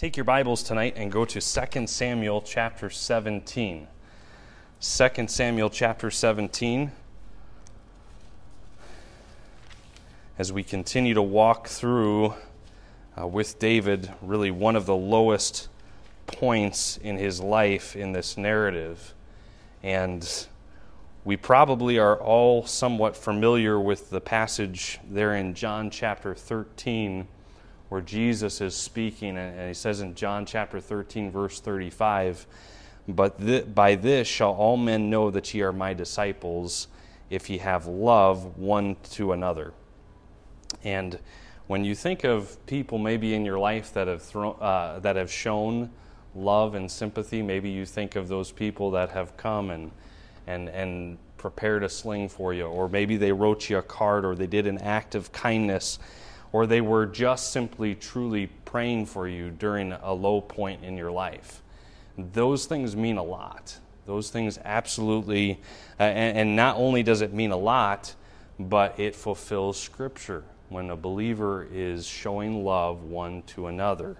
Take your Bibles tonight and go to 2 Samuel chapter 17. 2 Samuel chapter 17. As we continue to walk through uh, with David, really one of the lowest points in his life in this narrative. And we probably are all somewhat familiar with the passage there in John chapter 13 where Jesus is speaking, and he says in John chapter 13, verse 35, But th- by this shall all men know that ye are my disciples, if ye have love one to another. And when you think of people maybe in your life that have, thrown, uh, that have shown love and sympathy, maybe you think of those people that have come and, and, and prepared a sling for you, or maybe they wrote you a card, or they did an act of kindness or they were just simply truly praying for you during a low point in your life. Those things mean a lot. Those things absolutely, uh, and, and not only does it mean a lot, but it fulfills Scripture when a believer is showing love one to another.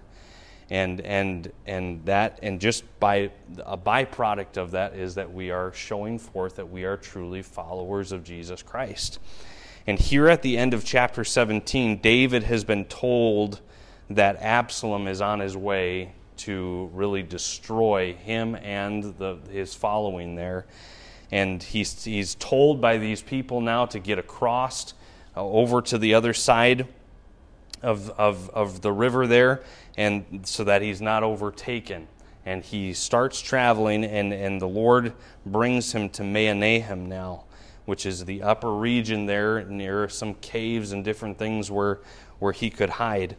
And, and, and that and just by a byproduct of that is that we are showing forth that we are truly followers of Jesus Christ. And here at the end of chapter 17, David has been told that Absalom is on his way to really destroy him and the, his following there. And he's, he's told by these people now to get across uh, over to the other side of, of, of the river there, and so that he's not overtaken. And he starts traveling, and, and the Lord brings him to Mahanaim now which is the upper region there near some caves and different things where, where he could hide.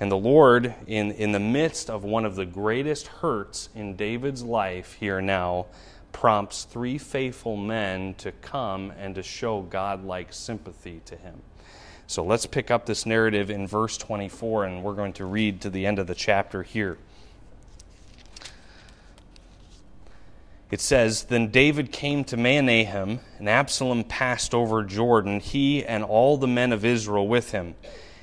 And the Lord, in, in the midst of one of the greatest hurts in David's life here now, prompts three faithful men to come and to show God-like sympathy to him. So let's pick up this narrative in verse 24, and we're going to read to the end of the chapter here. It says, Then David came to Mahanaim, and Absalom passed over Jordan, he and all the men of Israel with him.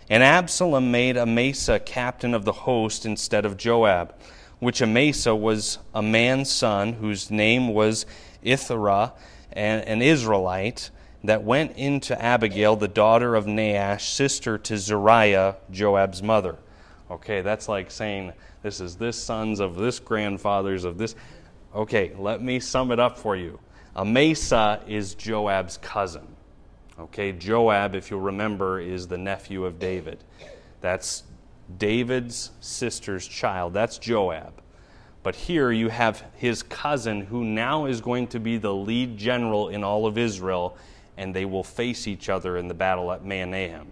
And Absalom made Amasa captain of the host instead of Joab, which Amasa was a man's son, whose name was Ithra, an Israelite, that went into Abigail, the daughter of Nahash, sister to Zeruiah, Joab's mother. Okay, that's like saying this is this son's of this grandfather's of this. Okay, let me sum it up for you. Amasa is Joab's cousin. Okay, Joab, if you'll remember, is the nephew of David. That's David's sister's child. That's Joab. But here you have his cousin who now is going to be the lead general in all of Israel, and they will face each other in the battle at Mahanaim.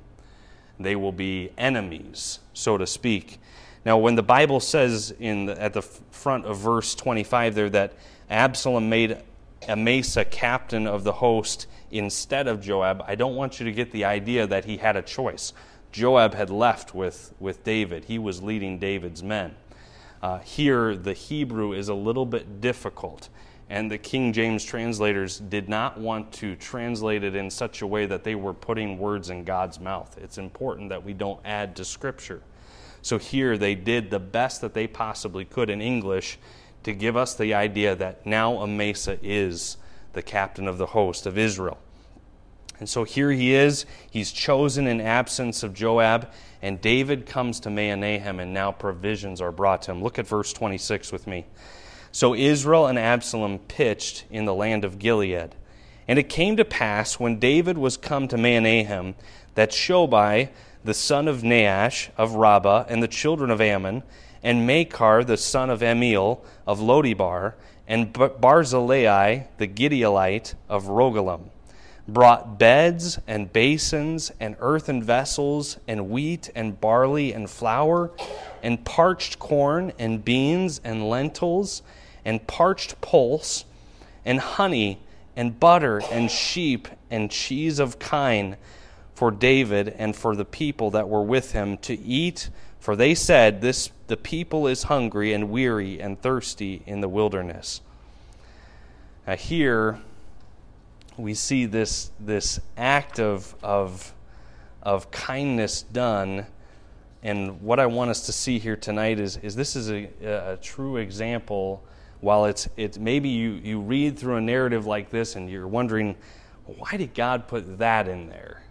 They will be enemies, so to speak. Now, when the Bible says in the, at the front of verse 25 there that Absalom made Amasa captain of the host instead of Joab, I don't want you to get the idea that he had a choice. Joab had left with, with David, he was leading David's men. Uh, here, the Hebrew is a little bit difficult, and the King James translators did not want to translate it in such a way that they were putting words in God's mouth. It's important that we don't add to Scripture. So here they did the best that they possibly could in English to give us the idea that now Amasa is the captain of the host of Israel. And so here he is. He's chosen in absence of Joab, and David comes to Mahanaim, and now provisions are brought to him. Look at verse 26 with me. So Israel and Absalom pitched in the land of Gilead. And it came to pass when David was come to Mahanaim that Shobi, the son of Nahash of Rabbah, and the children of Ammon, and Machir, the son of Ammiel of Lodebar, and Barzillai, the Gileadite of Rogelim, brought beds and basins and earthen vessels and wheat and barley and flour and parched corn and beans and lentils and parched pulse and honey and butter and sheep and cheese of kine for David and for the people that were with him to eat, for they said, This the people is hungry and weary and thirsty in the wilderness. Now here we see this, this act of, of, of kindness done, and what I want us to see here tonight is, is this is a, a true example. While it's, it's maybe you, you read through a narrative like this and you're wondering, why did God put that in there?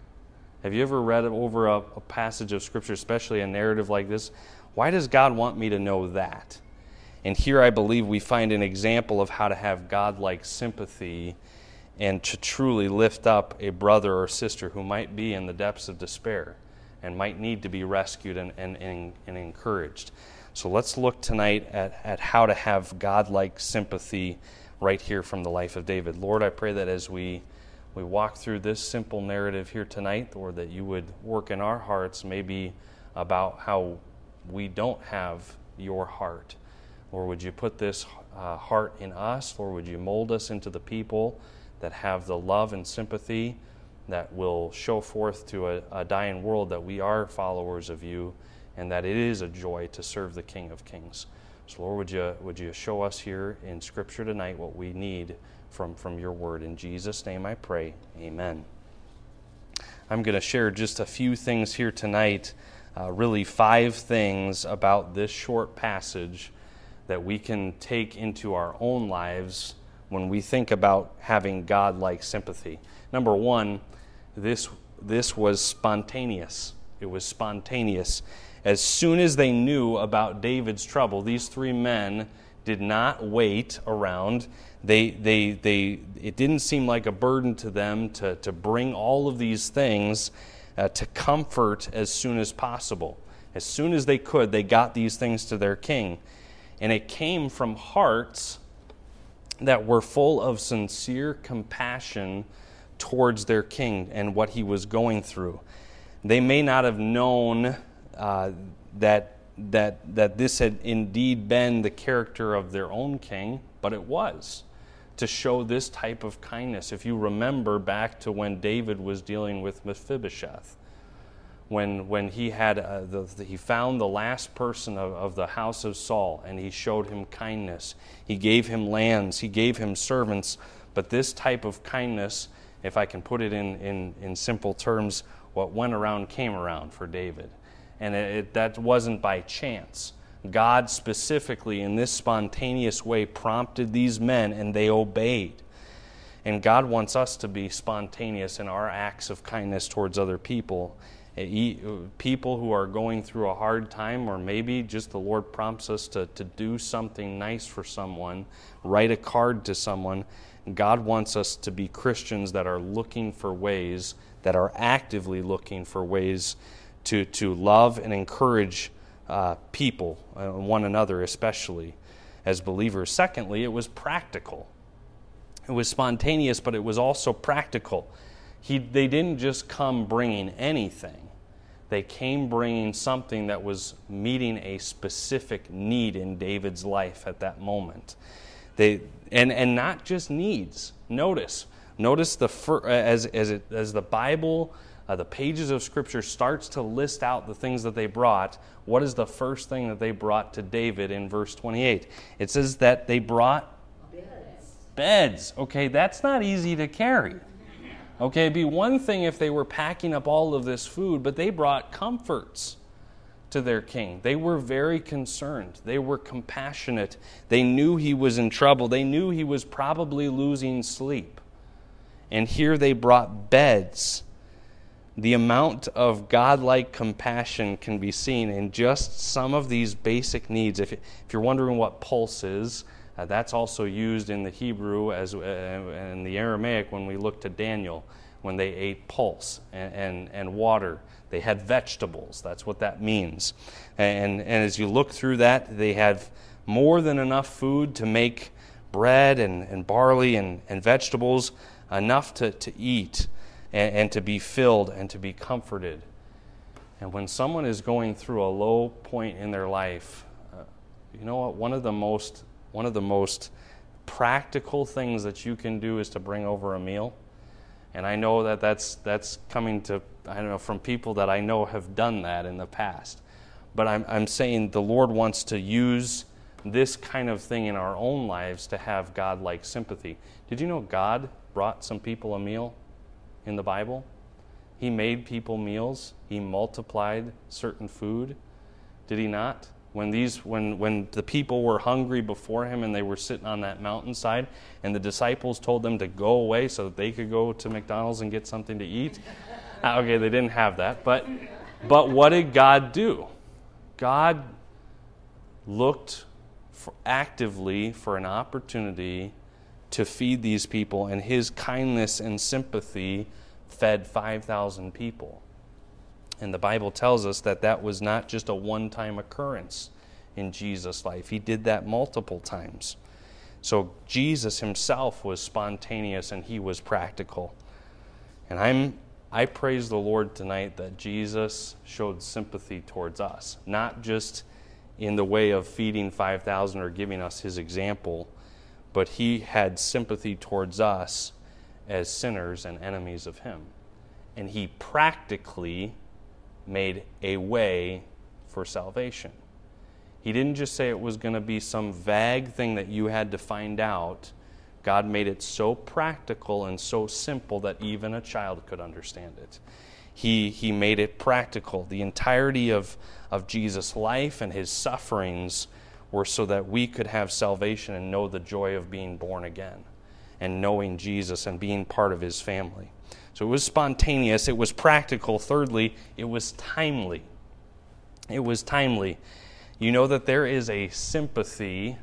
Have you ever read over a, a passage of Scripture, especially a narrative like this? Why does God want me to know that? And here I believe we find an example of how to have God like sympathy and to truly lift up a brother or sister who might be in the depths of despair and might need to be rescued and, and, and, and encouraged. So let's look tonight at, at how to have God like sympathy right here from the life of David. Lord, I pray that as we, we walk through this simple narrative here tonight, or that you would work in our hearts maybe about how we don't have your heart Lord, would you put this uh, heart in us? Lord, would you mold us into the people that have the love and sympathy that will show forth to a, a dying world that we are followers of you and that it is a joy to serve the King of Kings. So, Lord, would you, would you show us here in Scripture tonight what we need from, from your word? In Jesus' name I pray. Amen. I'm going to share just a few things here tonight, uh, really, five things about this short passage that we can take into our own lives when we think about having God like sympathy. Number one, this, this was spontaneous. It was spontaneous. As soon as they knew about David's trouble, these three men did not wait around. They, they, they, it didn't seem like a burden to them to, to bring all of these things uh, to comfort as soon as possible. As soon as they could, they got these things to their king and it came from hearts that were full of sincere compassion towards their king and what he was going through. They may not have known uh, that, that, that this had indeed been the character of their own king, but it was to show this type of kindness. If you remember back to when David was dealing with Mephibosheth, when, when he, had, uh, the, the, he found the last person of, of the house of Saul and he showed him kindness. He gave him lands, he gave him servants. But this type of kindness, if I can put it in, in, in simple terms, what went around came around for David. And it, it, that wasn't by chance. God specifically, in this spontaneous way, prompted these men and they obeyed. And God wants us to be spontaneous in our acts of kindness towards other people people who are going through a hard time, or maybe just the Lord prompts us to, to do something nice for someone, write a card to someone. God wants us to be Christians that are looking for ways, that are actively looking for ways to, to love and encourage uh, people, uh, one another especially, as believers. Secondly, it was practical. It was spontaneous, but it was also practical. He, they didn't just come bringing anything they came bringing something that was meeting a specific need in David's life at that moment. They, and, and not just needs. Notice, notice the as, as, it, as the Bible, uh, the pages of Scripture starts to list out the things that they brought. What is the first thing that they brought to David in verse 28? It says that they brought beds. Okay, that's not easy to carry. Okay, it'd be one thing if they were packing up all of this food, but they brought comforts to their king. They were very concerned. They were compassionate. They knew he was in trouble. They knew he was probably losing sleep. And here they brought beds. The amount of godlike compassion can be seen in just some of these basic needs. If, if you're wondering what pulse is, uh, that's also used in the Hebrew as uh, and the Aramaic when we look to Daniel when they ate pulse and, and, and, water. They had vegetables. That's what that means. And, and as you look through that, they have more than enough food to make bread and, and barley and, and vegetables, enough to, to eat and, and to be filled and to be comforted. And when someone is going through a low point in their life, uh, you know what? One of the most one of the most practical things that you can do is to bring over a meal. And I know that that's, that's coming to, I don't know, from people that I know have done that in the past. But I'm, I'm saying the Lord wants to use this kind of thing in our own lives to have God like sympathy. Did you know God brought some people a meal in the Bible? He made people meals, He multiplied certain food. Did he not? When, these, when, when the people were hungry before him and they were sitting on that mountainside, and the disciples told them to go away so that they could go to McDonald's and get something to eat. Ah, okay, they didn't have that. But, but what did God do? God looked for actively for an opportunity to feed these people, and his kindness and sympathy fed 5,000 people. And the Bible tells us that that was not just a one time occurrence in Jesus' life, he did that multiple times. So Jesus himself was spontaneous and he was practical. And I'm I praise the Lord tonight that Jesus showed sympathy towards us, not just in the way of feeding 5,000 or giving us his example, but he had sympathy towards us as sinners and enemies of him. And he practically made a way for salvation. He didn't just say it was going to be some vague thing that you had to find out. God made it so practical and so simple that even a child could understand it. He, he made it practical. The entirety of, of Jesus' life and his sufferings were so that we could have salvation and know the joy of being born again and knowing Jesus and being part of his family. So it was spontaneous, it was practical. Thirdly, it was timely. It was timely. You know that there is a sympathy,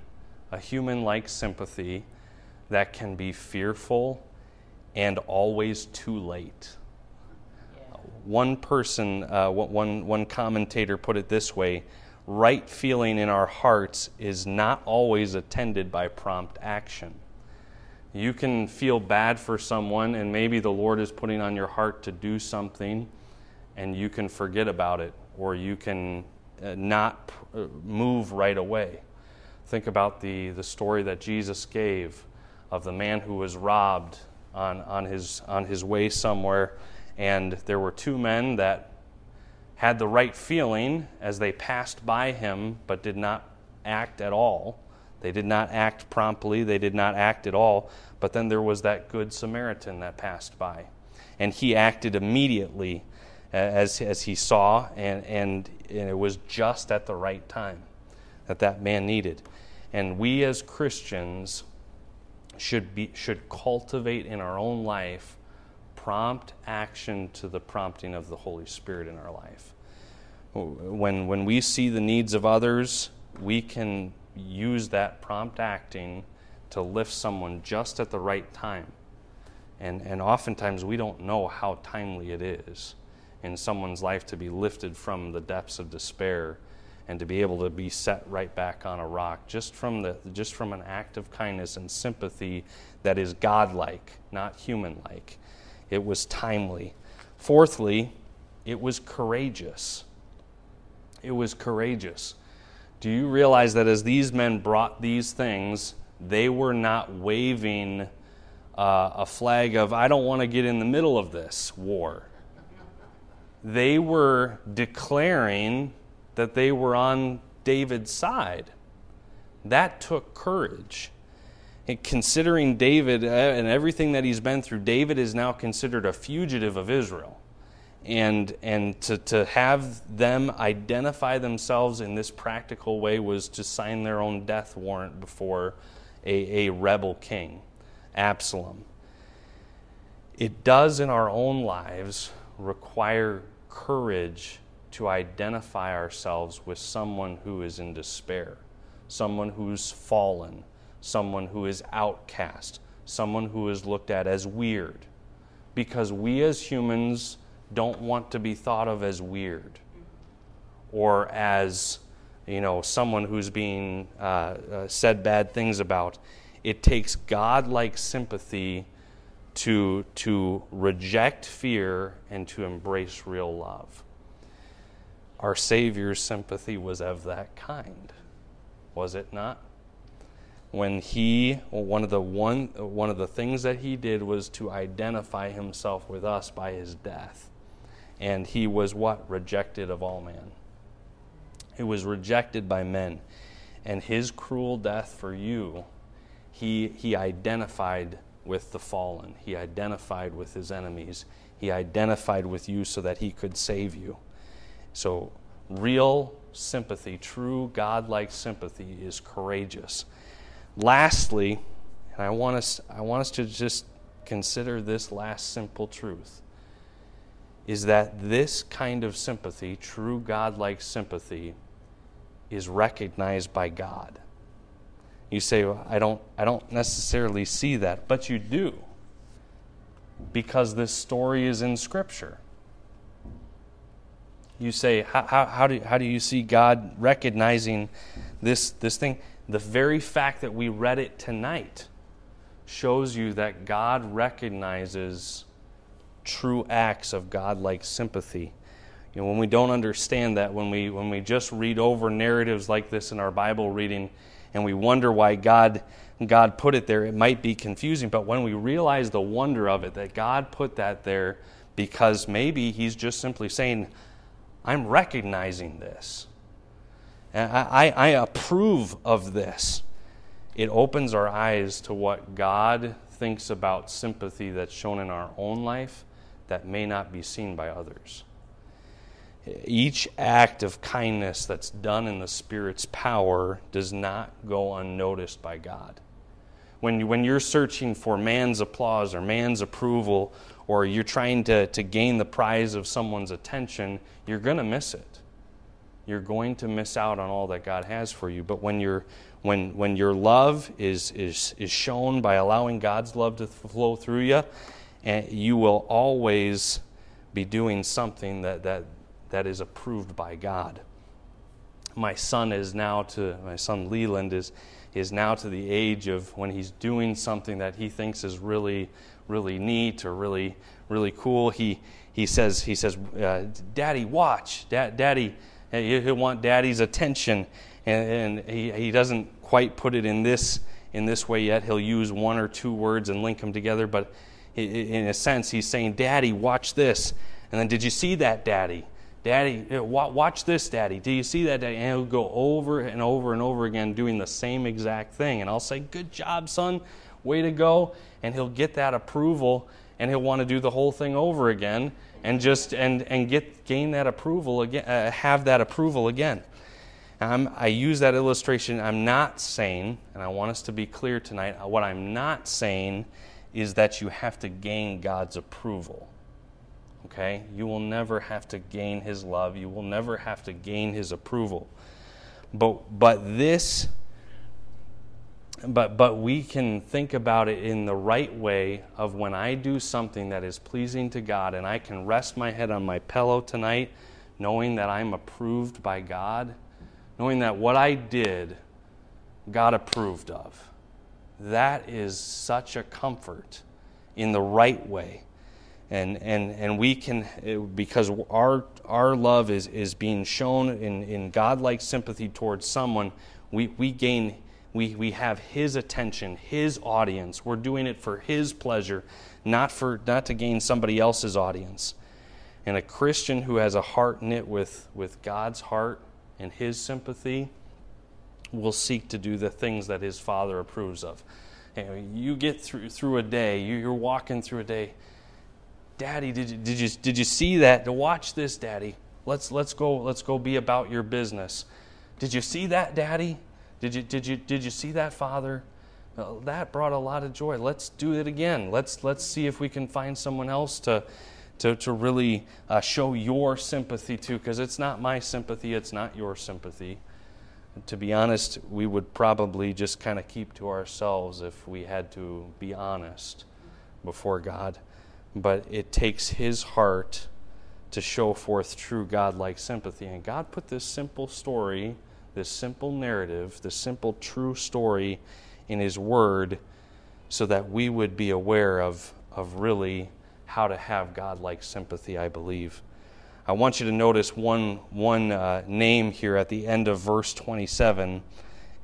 a human like sympathy, that can be fearful and always too late. One person, uh, one, one commentator put it this way right feeling in our hearts is not always attended by prompt action. You can feel bad for someone, and maybe the Lord is putting on your heart to do something, and you can forget about it, or you can uh, not uh, move right away. Think about the, the story that Jesus gave of the man who was robbed on, on, his, on his way somewhere, and there were two men that had the right feeling as they passed by him, but did not act at all. They did not act promptly, they did not act at all. But then there was that good Samaritan that passed by. And he acted immediately as, as he saw, and, and, and it was just at the right time that that man needed. And we as Christians should, be, should cultivate in our own life prompt action to the prompting of the Holy Spirit in our life. When, when we see the needs of others, we can use that prompt acting to lift someone just at the right time. And, and oftentimes we don't know how timely it is in someone's life to be lifted from the depths of despair and to be able to be set right back on a rock just from, the, just from an act of kindness and sympathy that is godlike, not human like. It was timely. Fourthly, it was courageous. It was courageous. Do you realize that as these men brought these things, they were not waving uh, a flag of, I don't want to get in the middle of this war? They were declaring that they were on David's side. That took courage considering David uh, and everything that he's been through, David is now considered a fugitive of Israel. And, and to, to have them identify themselves in this practical way was to sign their own death warrant before a, a rebel king, Absalom. It does in our own lives require courage to identify ourselves with someone who is in despair, someone who's fallen someone who is outcast, someone who is looked at as weird. Because we as humans don't want to be thought of as weird or as you know someone who's being uh, uh, said bad things about. It takes god-like sympathy to to reject fear and to embrace real love. Our savior's sympathy was of that kind was it not when he one of the one one of the things that he did was to identify himself with us by his death. And he was what? Rejected of all men. He was rejected by men. And his cruel death for you he he identified with the fallen. He identified with his enemies. He identified with you so that he could save you. So Real sympathy, true God-like sympathy is courageous. Lastly, and I want us I want us to just consider this last simple truth is that this kind of sympathy, true God-like sympathy, is recognized by God. You say, well, I don't I don't necessarily see that, but you do. Because this story is in Scripture you say, how, how, how, do, how do you see God recognizing this, this thing? The very fact that we read it tonight shows you that God recognizes true acts of God-like sympathy. You know, when we don't understand that, when we, when we just read over narratives like this in our Bible reading and we wonder why God, God put it there, it might be confusing. But when we realize the wonder of it, that God put that there because maybe He's just simply saying, I'm recognizing this. I, I approve of this. It opens our eyes to what God thinks about sympathy that's shown in our own life that may not be seen by others. Each act of kindness that's done in the Spirit's power does not go unnoticed by God. When, you, when you're searching for man's applause or man's approval or you're trying to, to gain the prize of someone's attention, you're going to miss it. You're going to miss out on all that God has for you. But when, you when, when your love is, is, is shown by allowing God's love to flow through you, and you will always be doing something that, that, that is approved by God. My son is now to, my son Leland is, is now to the age of when he's doing something that he thinks is really really neat or really really cool, he he says he says, uh, "Daddy, watch, Dad, Daddy." He'll want Daddy's attention, and, and he, he doesn't quite put it in this in this way yet. He'll use one or two words and link them together, but in a sense, he's saying, "Daddy, watch this." And then, did you see that, Daddy? Daddy, watch this, Daddy. Do you see that, Daddy? And he'll go over and over and over again doing the same exact thing. And I'll say, Good job, son. Way to go. And he'll get that approval and he'll want to do the whole thing over again and just and, and get gain that approval again, uh, have that approval again. I'm, I use that illustration. I'm not saying, and I want us to be clear tonight, uh, what I'm not saying is that you have to gain God's approval. Okay? You will never have to gain His love. You will never have to gain His approval. But, but this but, but we can think about it in the right way of when I do something that is pleasing to God and I can rest my head on my pillow tonight knowing that I'm approved by God, knowing that what I did, God approved of. That is such a comfort in the right way. And, and, and we can, because our, our love is, is being shown in, in God-like sympathy towards someone, we, we gain we, we have His attention, His audience. We're doing it for His pleasure, not, for, not to gain somebody else's audience. And a Christian who has a heart knit with, with God's heart and His sympathy will seek to do the things that His Father approves of. You get through, through a day, you're walking through a day. Daddy, did you, did you, did you see that? To watch this, Daddy. Let's, let's, go, let's go be about your business. Did you see that, Daddy? Did you, did you, did you see that, Father? That brought a lot of joy. Let's do it again. Let's, let's see if we can find someone else to, to, to really uh, show your sympathy to, because it's not my sympathy, it's not your sympathy. To be honest, we would probably just kind of keep to ourselves if we had to be honest before God. But it takes His heart to show forth true God like sympathy. And God put this simple story this simple narrative, this simple true story in His Word, so that we would be aware of, of really how to have God-like sympathy, I believe. I want you to notice one, one uh, name here at the end of verse 27.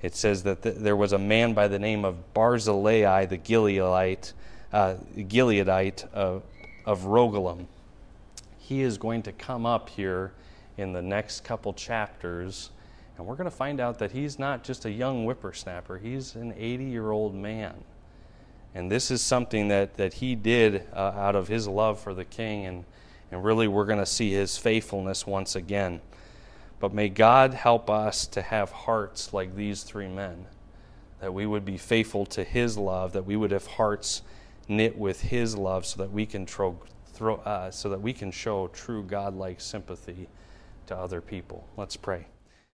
It says that th- there was a man by the name of Barzillai the Gileadite, uh, Gileadite of, of Rogelim. He is going to come up here in the next couple chapters and we're going to find out that he's not just a young whippersnapper, he's an 80 year old man. And this is something that, that he did uh, out of his love for the king, and, and really we're going to see his faithfulness once again. But may God help us to have hearts like these three men, that we would be faithful to His love, that we would have hearts knit with His love, so that we can throw uh, so that we can show true God-like sympathy to other people. Let's pray.